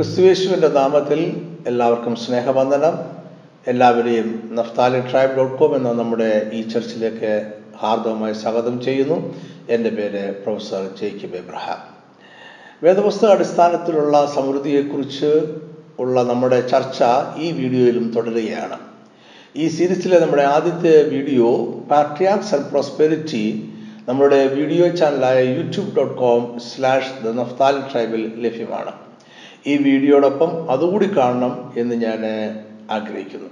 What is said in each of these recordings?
ക്രിസ്തുവേശുവിന്റെ നാമത്തിൽ എല്ലാവർക്കും സ്നേഹവന്ദനം. എല്ലാവരെയും നഫ്താലി ട്രൈബ് ഡോട്ട് കോം എന്ന നമ്മുടെ ഈ ചർച്ചിലേക്ക് ഹാർദവമായി സ്വാഗതം ചെയ്യുന്നു. എന്റെ പേര് പ്രൊഫസർ ജേക്കിബ് എബ്രഹാം. വേദപുസ്തക അടിസ്ഥാനത്തിലുള്ള സമൃദ്ധിയെക്കുറിച്ച് ഉള്ള നമ്മുടെ ചർച്ച ഈ വീഡിയോയിലും തുടരുകയാണ്. ഈ സീരീസിലെ നമ്മുടെ ആദ്യത്തെ വീഡിയോ പാട്രിയാക്സ് ആൻഡ് പ്രോസ്പെരിറ്റി നമ്മുടെ video ചാനലായ YouTube dot com slash the Naphtali ട്രൈബിൽ ലഭ്യമാണ്. ഈ വീഡിയോടൊപ്പം അതുകൂടി കാണണം എന്ന് ഞാൻ ആഗ്രഹിക്കുന്നു.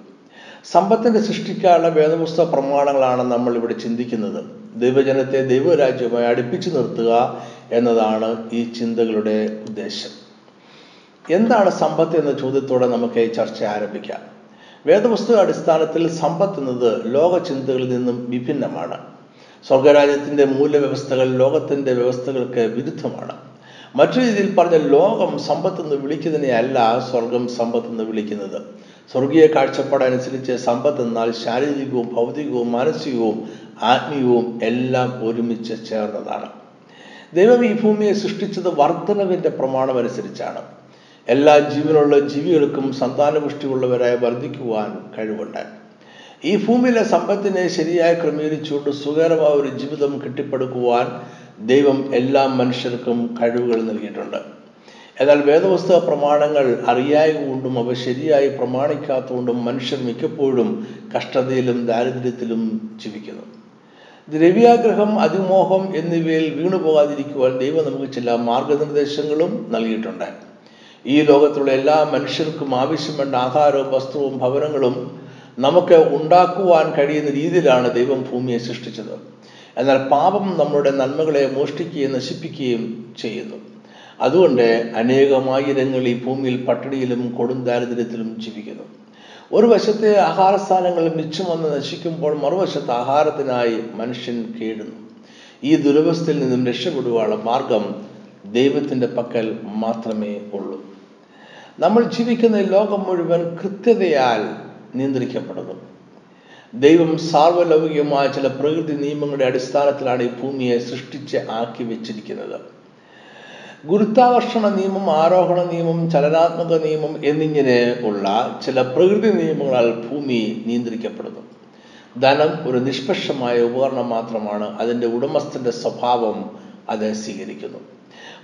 സമ്പത്തിന്റെ സൃഷ്ടിക്കാനുള്ള വേദപുസ്തക പ്രമാണങ്ങളാണ് നമ്മൾ ഇവിടെ ചിന്തിക്കുന്നത്. ദൈവജനത്തെ ദൈവരാജ്യവുമായി അടുപ്പിച്ചു നിർത്തുക എന്നതാണ് ഈ ചിന്തകളുടെ ഉദ്ദേശം. എന്താണ് സമ്പത്ത് എന്ന ചോദ്യത്തോടെ നമുക്ക് ഈ ചർച്ച ആരംഭിക്കാം. വേദപുസ്തക അടിസ്ഥാനത്തിൽ സമ്പത്ത് എന്നത് ലോക ചിന്തകളിൽ നിന്നും വിഭിന്നമാണ്. സ്വർഗരാജ്യത്തിന്റെ മൂല്യവ്യവസ്ഥകൾ ലോകത്തിന്റെ വ്യവസ്ഥകൾക്ക് വിരുദ്ധമാണ്. മറ്റു രീതിയിൽ പറഞ്ഞ ലോകം സമ്പത്ത് എന്ന് വിളിക്കുന്നതിനെ അല്ല സ്വർഗം സമ്പത്ത് എന്ന് വിളിക്കുന്നത്. സ്വർഗീയ കാഴ്ചപ്പാടനുസരിച്ച് സമ്പത്ത് എന്നാൽ ശാരീരികവും ഭൗതികവും മാനസികവും ആത്മീയവും എല്ലാം ഒരുമിച്ച് ചേർന്നതാണ്. ദൈവം ഈ ഭൂമിയെ സൃഷ്ടിച്ചത് വർധനവിന്റെ പ്രമാണമനുസരിച്ചാണ് എല്ലാ ജീവനുള്ള ജീവികൾക്കും സന്താനപുഷ്ടിയുള്ളവരായി വർദ്ധിക്കുവാൻ കഴിവുണ്ട്. ഈ ഭൂമിയിലെ സമ്പത്തിനെ ശരിയായി ക്രമീകരിച്ചുകൊണ്ട് സുഖകരമായ ഒരു ജീവിതം കെട്ടിപ്പടുക്കുവാൻ ദൈവം എല്ലാ മനുഷ്യർക്കും കഴിവുകൾ നൽകിയിട്ടുണ്ട്. എന്നാൽ വേദപുസ്തക പ്രമാണങ്ങൾ അറിയായതുകൊണ്ടും അവ ശരിയായി പ്രമാണിക്കാത്തതുകൊണ്ടും മനുഷ്യർ മിക്കപ്പോഴും കഷ്ടതയിലും ദാരിദ്ര്യത്തിലും ജീവിക്കുന്നു. ദ്രവ്യാഗ്രഹം അതിമോഹം എന്നിവയിൽ വീണുപോകാതിരിക്കുവാൻ ദൈവം നമുക്ക് ചില മാർഗനിർദ്ദേശങ്ങളും നൽകിയിട്ടുണ്ട്. ഈ ലോകത്തുള്ള എല്ലാ മനുഷ്യർക്കും ആവശ്യം വേണ്ട ആഹാരവും വസ്തുവും ഭവനങ്ങളും നമുക്ക് ഉണ്ടാക്കുവാൻ കഴിയുന്ന രീതിയിലാണ് ദൈവം ഭൂമിയെ സൃഷ്ടിച്ചത്. എന്നാൽ പാപം നമ്മുടെ നന്മകളെ മോഷ്ടിക്കുകയും നശിപ്പിക്കുകയും ചെയ്യുന്നു. അതുകൊണ്ട് അനേകമായിരങ്ങൾ ഈ ഭൂമിയിൽ പട്ടിണിയിലും കൊടും ദാരിദ്ര്യത്തിലും ജീവിക്കുന്നു. ഒരു വശത്തെ ആഹാരസ്ഥാനങ്ങൾ മിച്ചം വന്ന് നശിക്കുമ്പോൾ മറുവശത്ത് ആഹാരത്തിനായി മനുഷ്യൻ കേടുന്നു. ഈ ദുരവസ്ഥയിൽ നിന്നും രക്ഷപ്പെടുവാനുള്ള മാർഗം ദൈവത്തിന്റെ പക്കൽ മാത്രമേ ഉള്ളൂ. നമ്മൾ ജീവിക്കുന്ന ലോകം മുഴുവൻ കൃത്യതയാൽ നിയന്ത്രിക്കപ്പെടുന്നു. ദൈവം സാർവലൗകികമായ ചില പ്രകൃതി നിയമങ്ങളുടെ അടിസ്ഥാനത്തിലാണ് ഈ ഭൂമിയെ സൃഷ്ടിച്ച് ആക്കി വെച്ചിരിക്കുന്നത്. ഗുരുത്വാകർഷണ നിയമം ആരോഹണ നിയമം ചലനാത്മക നിയമം എന്നിങ്ങനെ ഉള്ള ചില പ്രകൃതി നിയമങ്ങളാൽ ഭൂമി നിയന്ത്രിക്കപ്പെടുന്നു. ധനം ഒരു നിഷ്പക്ഷമായ ഉപകരണം മാത്രമാണ്. അതിന്റെ ഉടമസ്ഥന്റെ സ്വഭാവം അത് സ്വീകരിക്കുന്നു.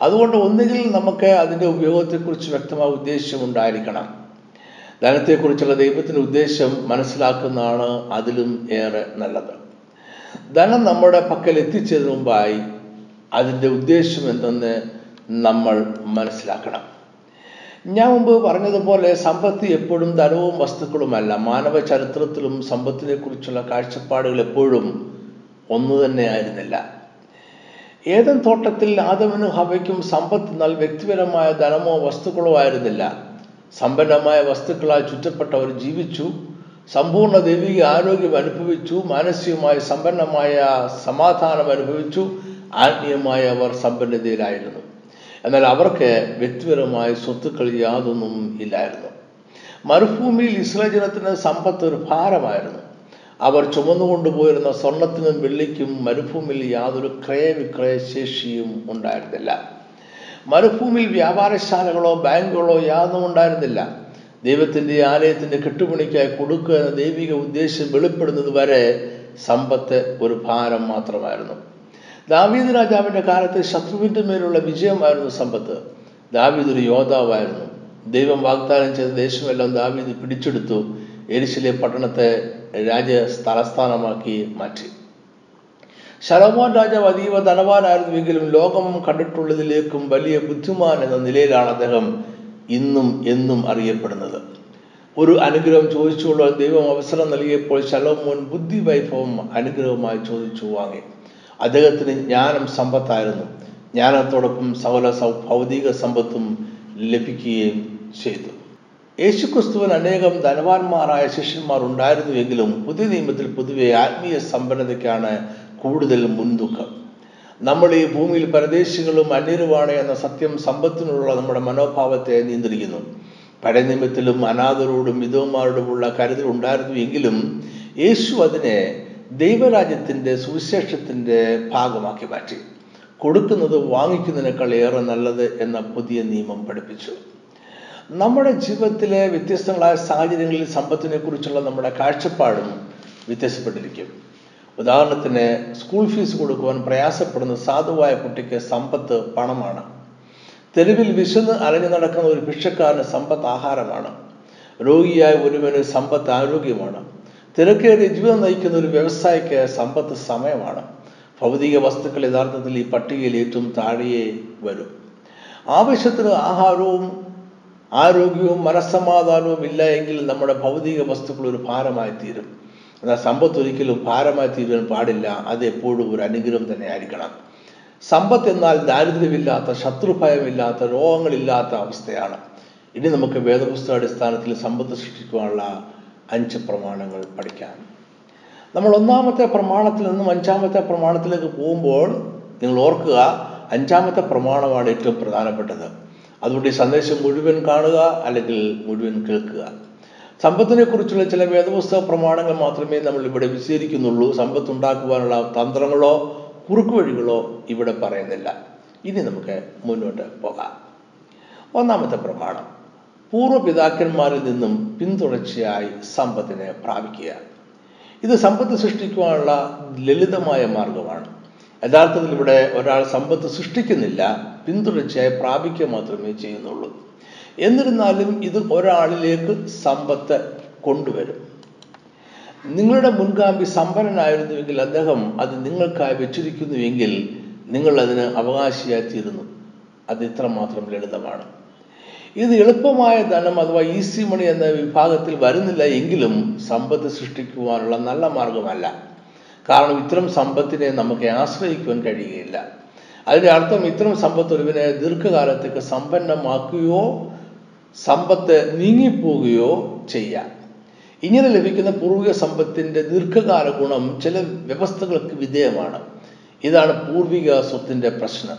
അതുകൊണ്ട് ഒന്നുകിൽ നമുക്ക് അതിന്റെ ഉപയോഗത്തെക്കുറിച്ച് വ്യക്തമായ ഉദ്ദേശം ഉണ്ടായിരിക്കണം. ധനത്തെക്കുറിച്ചുള്ള ദൈവത്തിന്റെ ഉദ്ദേശം മനസ്സിലാക്കുന്നതാണ് അതിലും ഏറെ നല്ലത്. ധനം നമ്മുടെ പക്കൽ എത്തിച്ചതിന് മുമ്പായി അതിന്റെ ഉദ്ദേശം എന്തെന്ന് നമ്മൾ മനസ്സിലാക്കണം. ഞാൻ മുമ്പ് പറഞ്ഞതുപോലെ സമ്പത്ത് എപ്പോഴും ധനവും വസ്തുക്കളുമല്ല. മാനവ ചരിത്രത്തിലും സമ്പത്തിനെക്കുറിച്ചുള്ള കാഴ്ചപ്പാടുകൾ എപ്പോഴും ഒന്നു തന്നെ ആയിരുന്നില്ല. ഏതൻ തോട്ടത്തിൽ ആദവനും ഹവയ്ക്കും സമ്പത്ത് എന്നാൽ വ്യക്തിപരമായ ധനമോ വസ്തുക്കളോ ആയിരുന്നില്ല. സമ്പന്നമായ വസ്തുക്കളാൽ ചുറ്റപ്പെട്ടവർ ജീവിച്ചു സമ്പൂർണ ദൈവിക ആരോഗ്യം അനുഭവിച്ചു മാനസികമായ സമ്പന്നമായ സമാധാനം അനുഭവിച്ചു ആത്മീയമായ അവർ സമ്പന്നതയിലായിരുന്നു. എന്നാൽ അവർക്ക് വ്യക്തിപരമായ സ്വത്തുക്കൾ യാതൊന്നും ഇല്ലായിരുന്നു. മരുഭൂമിയിൽ ഇസ്രായേൽ സമ്പത്ത് ഒരു ഭാരമായിരുന്നു. അവർ ചുമന്നുകൊണ്ടുപോയിരുന്ന സ്വർണത്തിനും വെള്ളിക്കും മരുഭൂമിയിൽ യാതൊരു ക്രയവിക്രയ ശേഷിയും ഉണ്ടായിരുന്നില്ല. മരുഭൂമിയിൽ വ്യാപാരശാലകളോ ബാങ്കുകളോ യാതൊന്നും ഉണ്ടായിരുന്നില്ല. ദൈവത്തിന്റെ ആലയത്തിന്റെ കെട്ടുപണിക്കായി കൊടുക്കുക എന്ന ദൈവിക ഉദ്ദേശം വെളിപ്പെടുന്നത് വരെ സമ്പത്ത് ഒരു ഭാരം മാത്രമായിരുന്നു. ദാവീദ് രാജാവിന്റെ കാലത്ത് ശത്രുവിന്റെ മേലുള്ള വിജയമായിരുന്നു സമ്പത്ത്. ദാവീദ് ഒരു യോദ്ധാവായിരുന്നു. ദൈവം വാഗ്ദാനം ചെയ്ത ദേശമെല്ലാം ദാവീദ് പിടിച്ചെടുത്തു. എരിശിലെ പട്ടണത്തെ രാജ്യ തലസ്ഥാനമാക്കി മാറ്റി. ശലോമോൻ രാജാവ് അതീവ ധനവാനായിരുന്നുവെങ്കിലും ലോകം കണ്ടിട്ടുള്ളതിലേക്കും വലിയ ബുദ്ധിമാൻ എന്ന നിലയിലാണ് അദ്ദേഹം ഇന്നും എന്നും അറിയപ്പെടുന്നത്. ഒരു അനുഗ്രഹം ചോദിച്ചുള്ള ദൈവം അവസരം നൽകിയപ്പോൾ ശലോമോൻ ബുദ്ധി വൈഭവം അനുഗ്രഹമായി ചോദിച്ചു വാങ്ങി. അദ്ദേഹത്തിന് ജ്ഞാനം സമ്പത്തായിരുന്നു. ജ്ഞാനത്തോടൊപ്പം സകല ഭൗതിക സമ്പത്തും ലഭിക്കുകയും ചെയ്തു. യേശുക്രിസ്തുവിന് അനേകം ധനവാന്മാരായ ശിഷ്യന്മാർ ഉണ്ടായിരുന്നുവെങ്കിലും പുതിയ നിയമത്തിൽ പൊതുവെ ആത്മീയ സമ്പന്നതയ്ക്കാണ് കൂടുതൽ മുൻതൂക്കം. നമ്മൾ ഈ ഭൂമിയിൽ പരദേശികളും അന്യരുമാണ് എന്ന സത്യം സമ്പത്തിനുള്ള നമ്മുടെ മനോഭാവത്തെ നിയന്ത്രിക്കുന്നു. പഴയ അനാഥരോടും വിധവന്മാരോടുമുള്ള കരുതൽ ഉണ്ടായിരുന്നു എങ്കിലും യേശു അതിനെ ദൈവരാജ്യത്തിന്റെ സുവിശേഷത്തിന്റെ ഭാഗമാക്കി മാറ്റി. കൊടുക്കുന്നത് വാങ്ങിക്കുന്നതിനേക്കാൾ ഏറെ നല്ലത് എന്ന പുതിയ നിയമം പഠിപ്പിച്ചു. നമ്മുടെ ജീവിതത്തിലെ വ്യത്യസ്തങ്ങളായ സാഹചര്യങ്ങളിൽ സമ്പത്തിനെ കുറിച്ചുള്ള നമ്മുടെ കാഴ്ചപ്പാടും വ്യത്യാസപ്പെട്ടിരിക്കും. ഉദാഹരണത്തിന് സ്കൂൾ ഫീസ് കൊടുക്കുവാൻ പ്രയാസപ്പെടുന്ന സാധുവായ കുട്ടിക്ക് സമ്പത്ത് പണമാണ്. തെരുവിൽ വിശന്ന് അലഞ്ഞു നടക്കുന്ന ഒരു ഭിക്ഷക്കാരന് സമ്പത്ത് ആഹാരമാണ്. രോഗിയായ ഒരുവന് സമ്പത്ത് ആരോഗ്യമാണ്. തിരക്കേറിയ ജീവിതം നയിക്കുന്ന ഒരു വ്യവസായിക്ക് സമ്പത്ത് സമയമാണ്. ഭൗതിക വസ്തുക്കൾ യഥാർത്ഥത്തിൽ ഈ പട്ടികയിൽ ഏറ്റവും താഴെയേ വരും. ആവശ്യത്തിന് ആഹാരവും ആരോഗ്യവും മനസ്സമാധാനവും ഇല്ല എങ്കിൽ നമ്മുടെ ഭൗതിക വസ്തുക്കൾ ഒരു ഭാരമായി തീരും എന്നാൽ സമ്പത്ത് ഒരിക്കലും ഭാരമായി തീരുവാൻ പാടില്ല. അത് എപ്പോഴും ഒരു അനുഗ്രഹം തന്നെ ആയിരിക്കണം സമ്പത്ത് എന്നാൽ ദാരിദ്ര്യമില്ലാത്ത ശത്രുഭയമില്ലാത്ത രോഗങ്ങളില്ലാത്ത അവസ്ഥയാണ്. ഇനി നമുക്ക് വേദപുസ്തക അടിസ്ഥാനത്തിൽ സമ്പത്ത് സൃഷ്ടിക്കുവാനുള്ള അഞ്ച് പ്രമാണങ്ങൾ പഠിക്കാം. നമ്മൾ ഒന്നാമത്തെ പ്രമാണത്തിൽ നിന്നും അഞ്ചാമത്തെ പ്രമാണത്തിലേക്ക് പോകുമ്പോൾ നിങ്ങൾ ഓർക്കുക അഞ്ചാമത്തെ പ്രമാണമാണ് ഏറ്റവും പ്രധാനപ്പെട്ടത്. അതുകൊണ്ട് ഈ സന്ദേശം മുഴുവൻ കാണുക അല്ലെങ്കിൽ മുഴുവൻ കേൾക്കുക. സമ്പത്തിനെ കുറിച്ചുള്ള ചില വേദപുസ്തക പ്രമാണങ്ങൾ മാത്രമേ നമ്മൾ ഇവിടെ വിശദീകരിക്കുന്നുള്ളൂ. സമ്പത്ത് ഉണ്ടാക്കുവാനുള്ള തന്ത്രങ്ങളോ കുറുക്കുവഴികളോ ഇവിടെ പറയുന്നില്ല. ഇനി നമുക്ക് മുന്നോട്ട് പോകാം. ഒന്നാമത്തെ പ്രമാണം. പൂർവപിതാക്കന്മാരിൽ നിന്നും പിന്തുടർച്ചയായി സമ്പത്തിനെ പ്രാപിക്കുക. ഇത് സമ്പത്ത് സൃഷ്ടിക്കുവാനുള്ള ലളിതമായ മാർഗമാണ്. യഥാർത്ഥത്തിൽ ഇവിടെ ഒരാൾ സമ്പത്ത് സൃഷ്ടിക്കുന്നില്ല പിന്തുടർച്ചയായി പ്രാപിക്കുക മാത്രമേ ചെയ്യുന്നുള്ളൂ. എന്നിരുന്നാലും ഇത് ഒരാളിലേക്ക് സമ്പത്ത് കൊണ്ടുവരും. നിങ്ങളുടെ മുൻഗാമി സമ്പന്നനായിരുന്നുവെങ്കിൽ അദ്ദേഹം അത് നിങ്ങൾക്കായി വെച്ചിരിക്കുന്നുവെങ്കിൽ നിങ്ങൾ അതിന് അവകാശിയായി തീരുന്നു. അത് ഇത്രമാത്രം ലളിതമാണ്. ഇത് എളുപ്പമായ ധനം അഥവാ ഈസി മണി എന്ന വിഭാഗത്തിൽ വരുന്നില്ല എങ്കിലും സമ്പത്ത് സൃഷ്ടിക്കുവാനുള്ള നല്ല മാർഗമല്ല കാരണം ഇത്തരം സമ്പത്തിനെ നമുക്ക് ആശ്രയിക്കുവാൻ കഴിയുകയില്ല. അതിന്റെ അർത്ഥം ഇത്തരം സമ്പത്ത് ഒരുവിനെ ദീർഘകാലത്തേക്ക് സമ്പന്നമാക്കുകയോ സമ്പത്ത് നീങ്ങിപ്പോവുകയോ ചെയ്യാം. ഇങ്ങനെ ലഭിക്കുന്ന പൂർവിക സമ്പത്തിന്റെ ദീർഘകാല ഗുണം ചില വ്യവസ്ഥകൾക്ക് വിധേയമാണ്. ഇതാണ് പൂർവിക സ്വത്തിന്റെ പ്രശ്നം.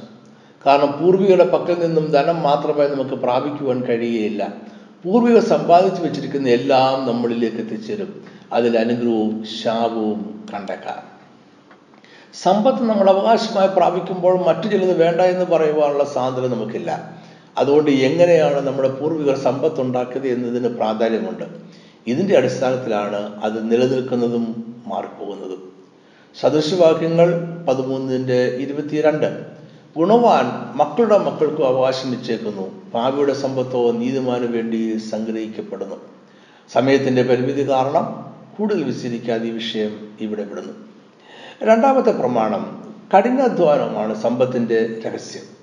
കാരണം പൂർവികരുടെ പക്കൽ നിന്നും ധനം മാത്രമേ നമുക്ക് പ്രാപിക്കുവാൻ കഴിയുകയില്ല. പൂർവികർ സമ്പാദിച്ചു വെച്ചിരിക്കുന്ന എല്ലാം നമ്മളിലേക്ക് എത്തിച്ചേരും. അതിൽ അനുഗ്രഹവും ശാപവും കണ്ടേക്കാം സമ്പത്ത് നമ്മൾ അവകാശമായി പ്രാപിക്കുമ്പോൾ മറ്റു ചിലത് വേണ്ട എന്ന് പറയുവാനുള്ള സാധ്യത നമുക്കില്ല. അതുകൊണ്ട് എങ്ങനെയാണ് നമ്മുടെ പൂർവികർ സമ്പത്ത് ഉണ്ടാക്കിയത് എന്നതിന് പ്രാധാന്യമുണ്ട്. ഇതിന്റെ അടിസ്ഥാനത്തിലാണ് അത് നിലനിൽക്കുന്നതും മാറിപ്പോകുന്നതും. സദൃശവാക്യങ്ങൾ പതിമൂന്നിന്റെ ഇരുപത്തിരണ്ട്. ഗുണവാൻ മക്കളുടെ മക്കൾക്കും അവകാശം നിശ്ചയിക്കുന്നു. പാവിയുടെ സമ്പത്തോ നീതിമാനു വേണ്ടി സംഗ്രഹിക്കപ്പെടുന്നു. സമയത്തിന്റെ പരിമിതി കാരണം കൂടുതൽ വിസ്തരിക്കാതെ ഈ വിഷയം ഇവിടെ വിടുന്നു. രണ്ടാമത്തെ പ്രമാണം. കഠിനാധ്വാനമാണ് സമ്പത്തിന്റെ രഹസ്യം.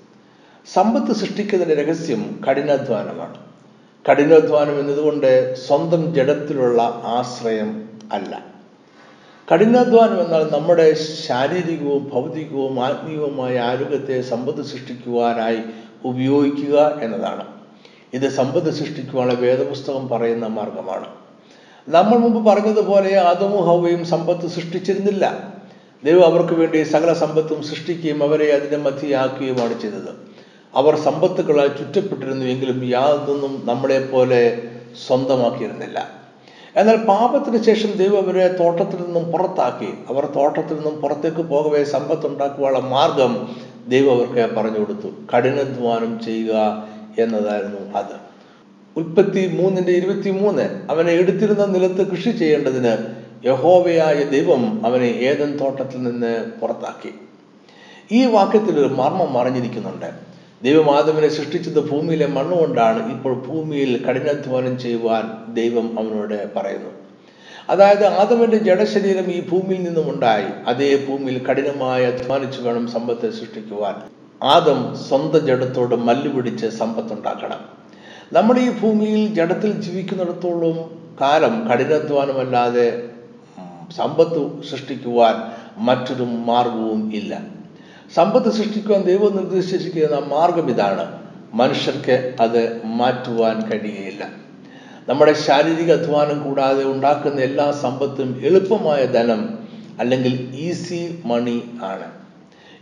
സമ്പത്ത് സൃഷ്ടിക്കുന്നതിന്റെ രഹസ്യം കഠിനാധ്വാനമാണ്. കഠിനാധ്വാനം എന്നതുകൊണ്ട് സ്വന്തം ജഡത്തിലുള്ള ആശ്രയം അല്ല. കഠിനാധ്വാനം എന്നാൽ നമ്മുടെ ശാരീരികവും ഭൗതികവും ആത്മീയവുമായ ആരോഗ്യത്തെ സമ്പത്ത് സൃഷ്ടിക്കുവാനായി ഉപയോഗിക്കുക എന്നതാണ്. ഇത് സമ്പത്ത് സൃഷ്ടിക്കുവാനുള്ള വേദപുസ്തകം പറയുന്ന മാർഗമാണ്. നമ്മൾ മുമ്പ് പറഞ്ഞതുപോലെ ആദമു ഹൗവയും സമ്പത്ത് സൃഷ്ടിച്ചിരുന്നില്ല. ദൈവം അവർക്ക് വേണ്ടി സകല സമ്പത്തും സൃഷ്ടിക്കുകയും അവരെ അതിനെ മധ്യയാക്കുകയുമാണ് ചെയ്തത്. അവർ സമ്പത്തുകളാൽ ചുറ്റപ്പെട്ടിരുന്നു എങ്കിലും യാതൊന്നും നമ്മളെ പോലെ സ്വന്തമാക്കിയിരുന്നില്ല. എന്നാൽ പാപത്തിന് ശേഷം ദൈവം അവരെ തോട്ടത്തിൽ നിന്നും പുറത്താക്കി. അവർ തോട്ടത്തിൽ നിന്നും പുറത്തേക്ക് പോകവേ സമ്പത്തുണ്ടാക്കുവാനുള്ള മാർഗം ദൈവം അവർക്ക് പറഞ്ഞു കൊടുത്തു കഠിനാധ്വാനം ചെയ്യുക എന്നതായിരുന്നു അത്. ഉൽപ്പത്തി മൂന്നിന്റെ ഇരുപത്തി മൂന്ന് അവനെ എടുത്തിരുന്ന നിലത്ത് കൃഷി ചെയ്യേണ്ടതിന് യഹോവയായ ദൈവം അവനെ ഏതൻ തോട്ടത്തിൽ നിന്ന് പുറത്താക്കി. ഈ വാക്യത്തിൽ ഒരു മർമ്മം മറിഞ്ഞിരിക്കുന്നുണ്ട് ദൈവം ആദമിനെ സൃഷ്ടിച്ചത് ഭൂമിയിലെ മണ്ണുകൊണ്ടാണ് ഇപ്പോൾ ഭൂമിയിൽ കഠിനാധ്വാനം ചെയ്യുവാൻ ദൈവം അവനോട് പറയുന്നു. അതായത് ആദവന്റെ ജഡശരീരം ഈ ഭൂമിയിൽ നിന്നും ഉണ്ടായി. അതേ ഭൂമിയിൽ കഠിനമായി അധ്വാനിച്ചു വേണം സമ്പത്ത് സൃഷ്ടിക്കുവാൻ. ആദം സ്വന്തം ജഡത്തോട് മല്ലുപിടിച്ച് സമ്പത്തുണ്ടാക്കണം. നമ്മൾ ഈ ഭൂമിയിൽ ജഡത്തിൽ ജീവിക്കുന്നിടത്തോളം കാലം കഠിനാധ്വാനമല്ലാതെ സമ്പത്ത് സൃഷ്ടിക്കുവാൻ മറ്റൊരു മാർഗവും ഇല്ല. സമ്പത്ത് സൃഷ്ടിക്കുവാൻ ദൈവം നിർദ്ദേശിച്ചിരിക്കുന്ന മാർഗം ഇതാണ്. മനുഷ്യർക്ക് അത് മാറ്റുവാൻ കഴിയുകയില്ല. നമ്മുടെ ശാരീരിക അധ്വാനം കൂടാതെ ഉണ്ടാക്കുന്ന എല്ലാ സമ്പത്തും എളുപ്പമായ ധനം അല്ലെങ്കിൽ ഈസി മണി ആണ്.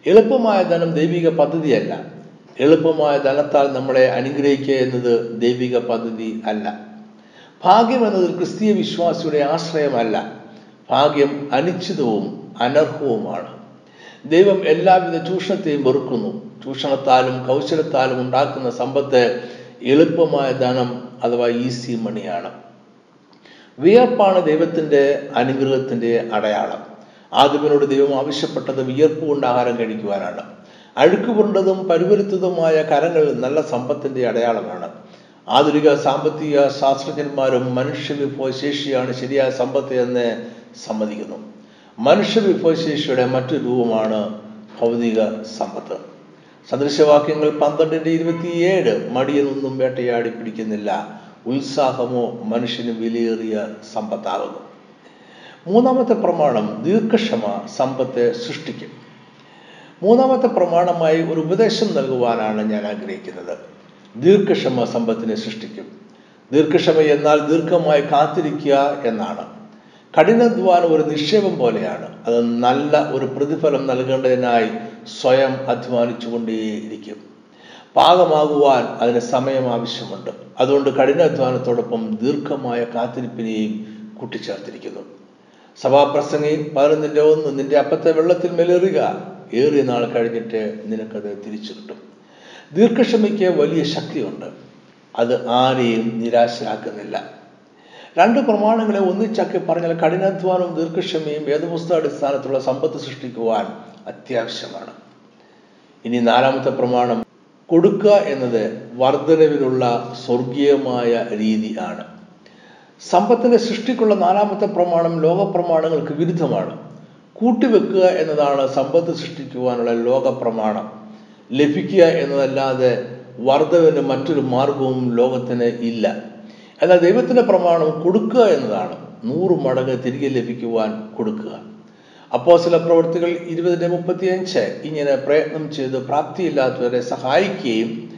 എളുപ്പമായ ധനം ദൈവിക പദ്ധതിയല്ല. എളുപ്പമായ ധനത്താൽ നമ്മളെ അനുഗ്രഹിക്കുക എന്നത് ദൈവിക പദ്ധതി അല്ല. ഭാഗ്യം എന്നത് ക്രിസ്തീയ വിശ്വാസിയുടെ ആശ്രയമല്ല. ഭാഗ്യം അനിശ്ചിതവും അനർഹവുമാണ്. ദൈവം എല്ലാവിധ ചൂഷണത്തെയും വെറുക്കുന്നു. ചൂഷണത്താലും കൗശലത്താലും ഉണ്ടാക്കുന്ന സമ്പത്ത് എളുപ്പമായ ധനം അഥവാ ഈസി മണിയാണ്. വിയർപ്പാണ് ദൈവത്തിന്റെ അനുഗ്രഹത്തിന്റെ അടയാളം. ആദ്യമിനോട് ദൈവം ആവശ്യപ്പെട്ടത് വിയർപ്പ് കൊണ്ട് ആഹാരം കഴിക്കുവാനാണ്. അഴുക്ക് പുരണ്ടതും പരുവരുത്തതുമായ കരങ്ങൾ നല്ല സമ്പത്തിന്റെ അടയാളമാണ്. ആധുനിക സാമ്പത്തിക ശാസ്ത്രജ്ഞന്മാരും മനുഷ്യ വിഭവശേഷിയാണ് ശരിയായ സമ്പത്ത് എന്ന് സമ്മതിക്കുന്നു. മനുഷ്യ വിഭവശേഷിയുടെ മറ്റൊരു രൂപമാണ് ഭൗതിക സമ്പത്ത്. സദൃശവാക്യങ്ങൾ പന്ത്രണ്ടിന്റെ ഇരുപത്തിയേഴ് മടിയതൊന്നും വേട്ടയാടി പിടിക്കുന്നില്ല ഉത്സാഹമോ മനുഷ്യന് വിലയേറിയ സമ്പത്താകുന്നു. മൂന്നാമത്തെ പ്രമാണം ദീർഘക്ഷമ സമ്പത്തെ സൃഷ്ടിക്കും. മൂന്നാമത്തെ പ്രമാണമായി ഒരു ഉപദേശം നൽകുവാനാണ് ഞാൻ ആഗ്രഹിക്കുന്നത്. ദീർഘക്ഷമ സമ്പത്തിനെ സൃഷ്ടിക്കും. ദീർഘക്ഷമ എന്നാൽ ദീർഘമായി കാത്തിരിക്കുക എന്നാണ്. കഠിനാധ്വാനം ഒരു നിക്ഷേപം പോലെയാണ്. അത് നല്ല ഒരു പ്രതിഫലം നൽകേണ്ടതിനായി സ്വയം അധ്വാനിച്ചുകൊണ്ടേയിരിക്കും. പാകമാകുവാൻ അതിന് സമയം ആവശ്യമുണ്ട്. അതുകൊണ്ട് കഠിനാധ്വാനത്തോടൊപ്പം ദീർഘമായ കാത്തിരിപ്പിനെയും കൂട്ടിച്ചേർത്തിരിക്കുന്നു. സഭാപ്രസംഗി പതിനൊന്നിന്റെ ഒന്ന് നിന്റെ അപ്പത്തെ വെള്ളത്തിൽ മേലേറുക. ഏറിയ നാൾ കഴിഞ്ഞിട്ട് നിനക്കത് തിരിച്ചു കിട്ടും. ദീർഘക്ഷമയ്ക്ക് വലിയ ശക്തിയുണ്ട്. അത് ആരെയും നിരാശരാക്കുന്നില്ല. രണ്ട് പ്രമാണങ്ങളെ ഒന്നിച്ചാക്കി പറഞ്ഞാൽ കഠിനാധ്വാനവും ദീർഘക്ഷമയും വേദപുസ്തകാടിസ്ഥാനത്തുള്ള സമ്പത്ത് സൃഷ്ടിക്കുവാൻ അത്യാവശ്യമാണ്. ഇനി നാലാമത്തെ പ്രമാണം കൊടുക്കുക എന്നത് വർധനവിലുള്ള സ്വർഗീയമായ രീതിയാണ് ആണ്. സമ്പത്തിന്റെ സൃഷ്ടിക്കുള്ള നാലാമത്തെ പ്രമാണം ലോക പ്രമാണങ്ങൾക്ക് വിരുദ്ധമാണ്. കൂട്ടിവെക്കുക എന്നതാണ് സമ്പത്ത് സൃഷ്ടിക്കുവാനുള്ള ലോക പ്രമാണം ലഭിക്കുക എന്നതല്ലാതെ വർധവിന് മറ്റൊരു മാർഗവും ലോകത്തിന് ഇല്ല. എന്നാൽ ദൈവത്തിന്റെ പ്രമാണം കൊടുക്കുക എന്നതാണ്. നൂറ് മടങ്ങ് തിരികെ ലഭിക്കുവാൻ കൊടുക്കുക. അപ്പോ ചില പ്രവൃത്തികൾ ഇരുപതിന്റെ മുപ്പത്തിയഞ്ച് ഇങ്ങനെ പ്രയത്നം ചെയ്ത് പ്രാപ്തിയില്ലാത്തവരെ സഹായിക്കുകയും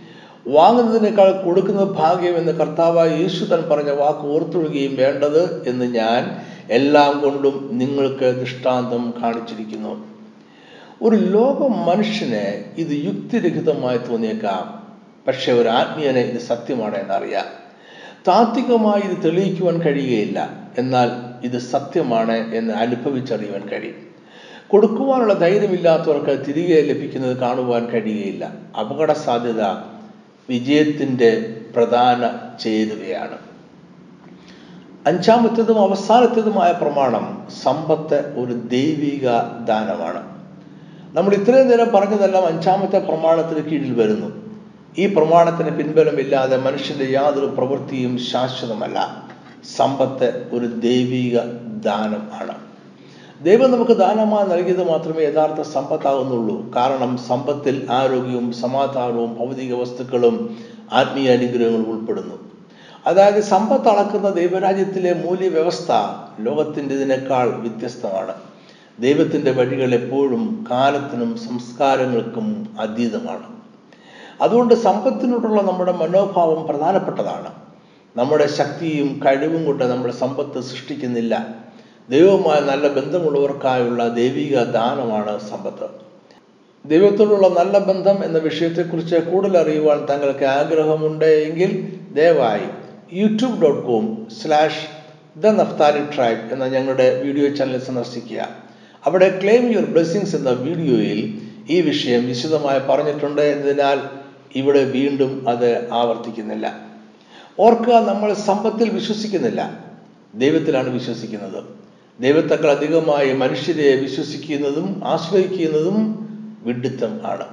വാങ്ങുന്നതിനേക്കാൾ കൊടുക്കുന്നത് ഭാഗ്യം എന്ന് കർത്താവായ യേശു തൻ പറഞ്ഞ വാക്ക് ഓർത്തൊഴുകയും വേണ്ടത് എന്ന് ഞാൻ എല്ലാം കൊണ്ടും നിങ്ങൾക്ക് ദൃഷ്ടാന്തം കാണിച്ചിരിക്കുന്നു. ഒരു ലോക മനുഷ്യന് ഇത് യുക്തിരഹിതമായി തോന്നിയേക്കാം. പക്ഷെ ഒരു ആത്മീയനെ ഇത് സത്യമാണ് എന്നറിയാം. താത്വികമായി ഇത് തെളിയിക്കുവാൻ കഴിയുകയില്ല. എന്നാൽ ഇത് സത്യമാണ് എന്ന് അനുഭവിച്ചറിയുവാൻ കഴിയും. കൊടുക്കുവാനുള്ള ധൈര്യമില്ലാത്തവർക്ക് തിരികെ ലഭിക്കുന്നത് കാണുവാൻ കഴിയുകയില്ല. അപകട സാധ്യത വിജയത്തിന്റെ പ്രധാന ചേരുവയാണ് അഞ്ചാമത്തേതും അവസാനത്തേതുമായ പ്രമാണം സമ്പത്ത് ഒരു ദൈവിക ദാനമാണ്. നമ്മൾ ഇത്രയും നേരം പറഞ്ഞതെല്ലാം അഞ്ചാമത്തെ പ്രമാണത്തിന് കീഴിൽ വരുന്നു. ഈ പ്രമാണത്തിന് പിൻബലമില്ലാതെ മനുഷ്യന്റെ യാതൊരു പ്രവൃത്തിയും ശാശ്വതമല്ല. സമ്പത്ത് ഒരു ദൈവിക ദാനം ആണ്. ദൈവം നമുക്ക് ദാനമായി നൽകിയത് മാത്രമേ യഥാർത്ഥ സമ്പത്താകുന്നുള്ളൂ. കാരണം സമ്പത്തിൽ ആരോഗ്യവും സമാധാനവും ഭൗതിക വസ്തുക്കളും ആത്മീയ അനുഗ്രഹങ്ങളും ഉൾപ്പെടുന്നു. അതായത് സമ്പത്ത് അളക്കുന്ന ദൈവരാജ്യത്തിലെ മൂല്യവ്യവസ്ഥ ലോകത്തിന്റെതിനേക്കാൾ വ്യത്യസ്തമാണ്. ദൈവത്തിന്റെ വഴികൾ എപ്പോഴും കാലത്തിനും സംസ്കാരങ്ങൾക്കും അതീതമാണ്. അതുകൊണ്ട് സമ്പത്തിനോടുള്ള നമ്മുടെ മനോഭാവം പ്രധാനപ്പെട്ടതാണ്. നമ്മുടെ ശക്തിയും കഴിവും കൊണ്ട് നമ്മൾ സമ്പത്ത് സൃഷ്ടിക്കുന്നില്ല. ദൈവവുമായ നല്ല ബന്ധമുള്ളവർക്കായുള്ള ദൈവിക ദാനമാണ് സമ്പത്ത്. ദൈവത്തോടുള്ള നല്ല ബന്ധം എന്ന വിഷയത്തെക്കുറിച്ച് കൂടുതൽ അറിയുവാൻ താങ്കൾക്ക് ആഗ്രഹമുണ്ട് എങ്കിൽ ദയവായി YouTube dot com slash the Naphtali tribe എന്ന ഞങ്ങളുടെ വീഡിയോ ചാനൽ സന്ദർശിക്കുക. അവിടെ ക്ലെയിം യുവർ ബ്ലെസ്സിങ്സ് എന്ന വീഡിയോയിൽ ഈ വിഷയം വിശദമായി പറഞ്ഞിട്ടുണ്ട്. എന്നതിനാൽ ഇവിടെ വീണ്ടും അത് ആവർത്തിക്കുന്നില്ല. ഓർക്കുക നമ്മൾ സമ്പത്തിൽ വിശ്വസിക്കുന്നില്ല. ദൈവത്തിലാണ് വിശ്വസിക്കുന്നത്. ദൈവത്തെക്കാൾ അധികമായി മനുഷ്യരെ വിശ്വസിക്കുന്നതും ആശ്രയിക്കുന്നതും വിഡിത്തം ആണ്.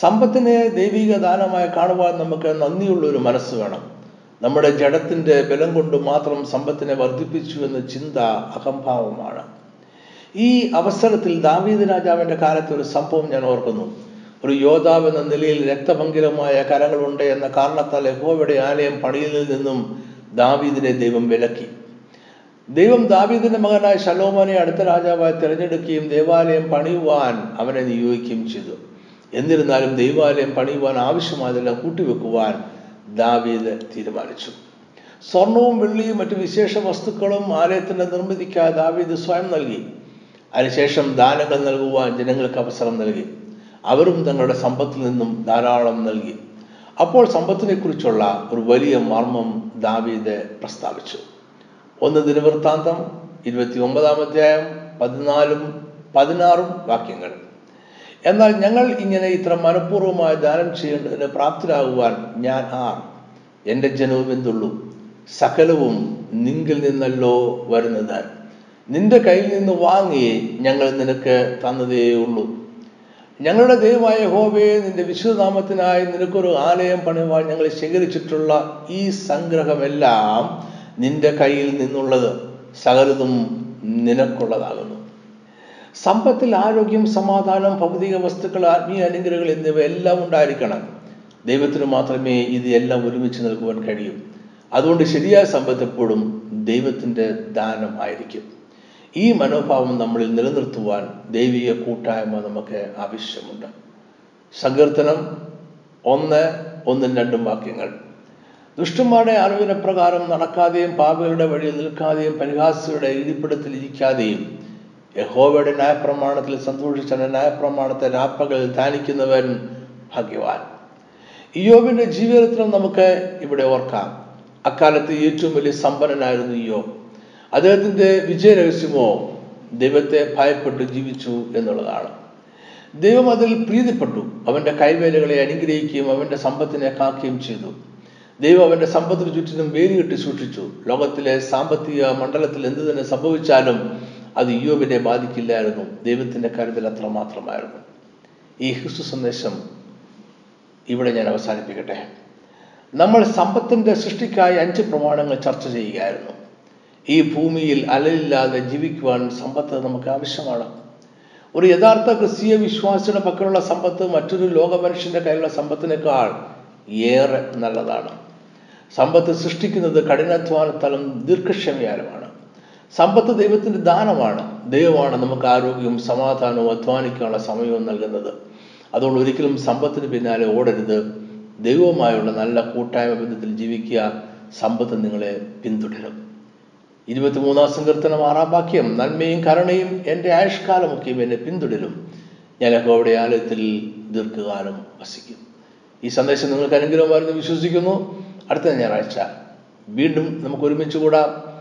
സമ്പത്തിനെ ദൈവിക ദാനമായി കാണുവാൻ നമുക്ക് നന്ദിയുള്ള ഒരു മനസ്സ് വേണം. നമ്മുടെ ജഡത്തിന്റെ ബലം കൊണ്ട് മാത്രം സമ്പത്തിനെ വർദ്ധിപ്പിച്ചു എന്ന ചിന്ത അഹംഭാവമാണ്. ഈ അവസരത്തിൽ ദാവീദ് രാജാവിന്റെ കാലത്ത് ഒരു സംഭവം ഞാൻ ഓർക്കുന്നു. ഒരു യോദ്ധാവ് എന്ന നിലയിൽ രക്തഭംഗിരമായ കരങ്ങളുണ്ട് എന്ന കാരണത്താൽ യഹോവയുടെ ആലയം പണിയിൽ നിന്നും ദാവീദിനെ ദൈവം വിലക്കി. ദൈവം ദാവീദിന്റെ മകനായ ശലോമോനെ അടുത്ത രാജാവായി തിരഞ്ഞെടുക്കുകയും ദേവാലയം പണിയുവാൻ അവനെ നിയോഗിക്കുകയും ചെയ്തു. എന്നിരുന്നാലും ദൈവാലയം പണിയുവാൻ ആവശ്യമായതെല്ലാം കൂട്ടിവെക്കുവാൻ ദാവീദ് തീരുമാനിച്ചു. സ്വർണവും വെള്ളിയും മറ്റു വിശേഷ വസ്തുക്കളും ആലയത്തിന്റെ നിർമ്മിതിക്കായി ദാവീദ് സ്വയം നൽകി. അതിനുശേഷം ദാനങ്ങൾ നൽകുവാൻ ജനങ്ങൾക്ക് അവസരം നൽകി. അവരും തങ്ങളുടെ സമ്പത്തിൽ നിന്നും ധാരാളം നൽകി. അപ്പോൾ സമ്പത്തിനെ കുറിച്ചുള്ള ഒരു വലിയ മർമ്മം ദാവീദ് പ്രസ്താവിച്ചു. ഒന്ന് ദിനവൃത്താന്തം ഇരുപത്തി ഒമ്പതാം അധ്യായം പതിനാലും പതിനാറും വാക്യങ്ങൾ. എന്നാൽ ഞങ്ങൾ ഇങ്ങനെ ഇത്ര മനഃപൂർവമായി ദാനം ചെയ്യേണ്ടതിന് പ്രാപ്തരാകുവാൻ ഞാൻ ആർ? എന്റെ ജനവും എന്തുള്ളൂ? സകലവും നിങ്കിൽ നിന്നല്ലോ വരുന്നത്. നിന്റെ കയ്യിൽ നിന്ന് വാങ്ങി ഞങ്ങൾ നിനക്ക് തന്നതേ ഉള്ളൂ ഞങ്ങളുടെ ദൈവമായ ഹോബയെ നിന്റെ വിശുദ്ധനാമത്തിനായി നിനക്കൊരു ആലയം പണിയുവാൻ ഞങ്ങൾ ശേഖരിച്ചിട്ടുള്ള ഈ സംഗ്രഹമെല്ലാം നിന്റെ കയ്യിൽ നിന്നുള്ളത് സകലതും നിനക്കുള്ളതാകുന്നു. സമ്പത്തിൽ ആരോഗ്യം സമാധാനം ഭൗതിക വസ്തുക്കൾ ആത്മീയ അനുഗ്രഹങ്ങൾ എന്നിവ എല്ലാം ഉണ്ടായിരിക്കണം. ദൈവത്തിന് മാത്രമേ ഇത് എല്ലാം ഒരുമിച്ച് നൽകുവാൻ കഴിയൂ. അതുകൊണ്ട് ശരിയായ സമ്പത്ത് എപ്പോഴും ദൈവത്തിന്റെ ദാനം ആയിരിക്കും. ഈ മനോഭാവം നമ്മളിൽ നിലനിർത്തുവാൻ ദൈവിക കൂട്ടായ്മ നമുക്ക് ആവശ്യമുണ്ട്. സങ്കീർത്തനം ഒന്ന് ഒന്നും രണ്ടും വാക്യങ്ങൾ. ദുഷ്ടന്മാരുടെ അറിവിനെ പ്രകാരം നടക്കാതെയും പാപികളുടെ വഴിയിൽ നിൽക്കാതെയും പരിഹാസികളുടെ ഇരിപ്പിടത്തിൽ ഇരിക്കാതെയും യഹോവയുടെ ന്യായപ്രമാണത്തിൽ സന്തോഷിച്ച ന്യായപ്രമാണത്തെ രാപ്പകൾ ധ്യാനിക്കുന്നവൻ ഭാഗ്യവാൻ. ഇയോബിന്റെ ജീവിതത്തിലും നമുക്ക് ഇവിടെ ഓർക്കാം. അക്കാലത്ത് ഏറ്റവും വലിയ സമ്പന്നനായിരുന്നു ഇയോബ് അദ്ദേഹത്തിന്റെ വിജയരഹസ്യമോ ദൈവത്തെ ഭയപ്പെട്ട് ജീവിച്ചു എന്നുള്ളതാണ്. ദൈവം അതിൽ പ്രീതിപ്പെട്ടു. അവന്റെ കൈവേലകളെ അനുഗ്രഹിക്കുകയും അവന്റെ സമ്പത്തിനെ കാക്കുകയും ചെയ്തു. ദൈവം അവന്റെ സമ്പത്തിന് ചുറ്റിനും വേലികെട്ടി സൂക്ഷിച്ചു. ലോകത്തിലെ സാമ്പത്തിക മണ്ഡലത്തിൽ എന്ത് തന്നെ സംഭവിച്ചാലും അത് യോബിനെ ബാധിക്കില്ലായിരുന്നു. ദൈവത്തിന്റെ കരുതൽ അത്ര മാത്രമായിരുന്നു. ഈ ക്രിസ്തു സന്ദേശം ഇവിടെ ഞാൻ അവസാനിപ്പിക്കട്ടെ. നമ്മൾ സമ്പത്തിന്റെ സൃഷ്ടിക്കായി അഞ്ച് പ്രമാണങ്ങൾ ചർച്ച ചെയ്യുകയായിരുന്നു. ഈ ഭൂമിയിൽ അലലില്ലാതെ ജീവിക്കുവാൻ സമ്പത്ത് നമുക്ക് ആവശ്യമാണ്. ഒരു യഥാർത്ഥ ക്രിസ്തീയ വിശ്വാസിയുടെ പക്കലുള്ള സമ്പത്ത് മറ്റൊരു ലോക മനുഷ്യന്റെ കയ്യിലുള്ള സമ്പത്തിനേക്കാൾ ഏറെ നല്ലതാണ്. സമ്പത്ത് സൃഷ്ടിക്കുന്നത് കഠിനാധ്വാനത്താലും ദീർഘക്ഷമയാലുമാണ്. സമ്പത്ത് ദൈവത്തിന്റെ ദാനമാണ്. ദൈവമാണ് നമുക്ക് ആരോഗ്യവും സമാധാനവും അധ്വാനിക്കാനുള്ള സമയവും നൽകുന്നത്. അതുകൊണ്ട് ഒരിക്കലും സമ്പത്തിന് പിന്നാലെ ഓടരുത്. ദൈവവുമായുള്ള നല്ല കൂട്ടായ്മ ബന്ധത്തിൽ ജീവിക്കുക. സമ്പത്ത് നിങ്ങളെ പിന്തുടരും. ഇരുപത്തിമൂന്നാം സങ്കീർത്തനം ആറാം വാക്യം നന്മയും കരുണയും എന്റെ ആയുഷ്കാലമൊക്കെയും എന്നെ പിന്തുടരും. ഞാൻ യഹോവയുടെ ആലയത്തിൽ ദീർഘകാലം വസിക്കും. ഈ സന്ദേശം നിങ്ങൾക്ക് അനുഗ്രഹമായിരുന്നു വിശ്വസിക്കുന്നു. അടുത്ത ഞായറാഴ്ച വീണ്ടും നമുക്ക് ഒരുമിച്ച് കൂടാം.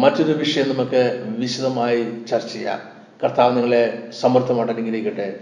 മറ്റൊരു വിഷയം നമുക്ക് വിശദമായി ചർച്ച ചെയ്യാം. കർത്താവ് നിങ്ങളെ സമർത്ഥമായിട്ട് അനുഗ്രഹിക്കട്ടെ.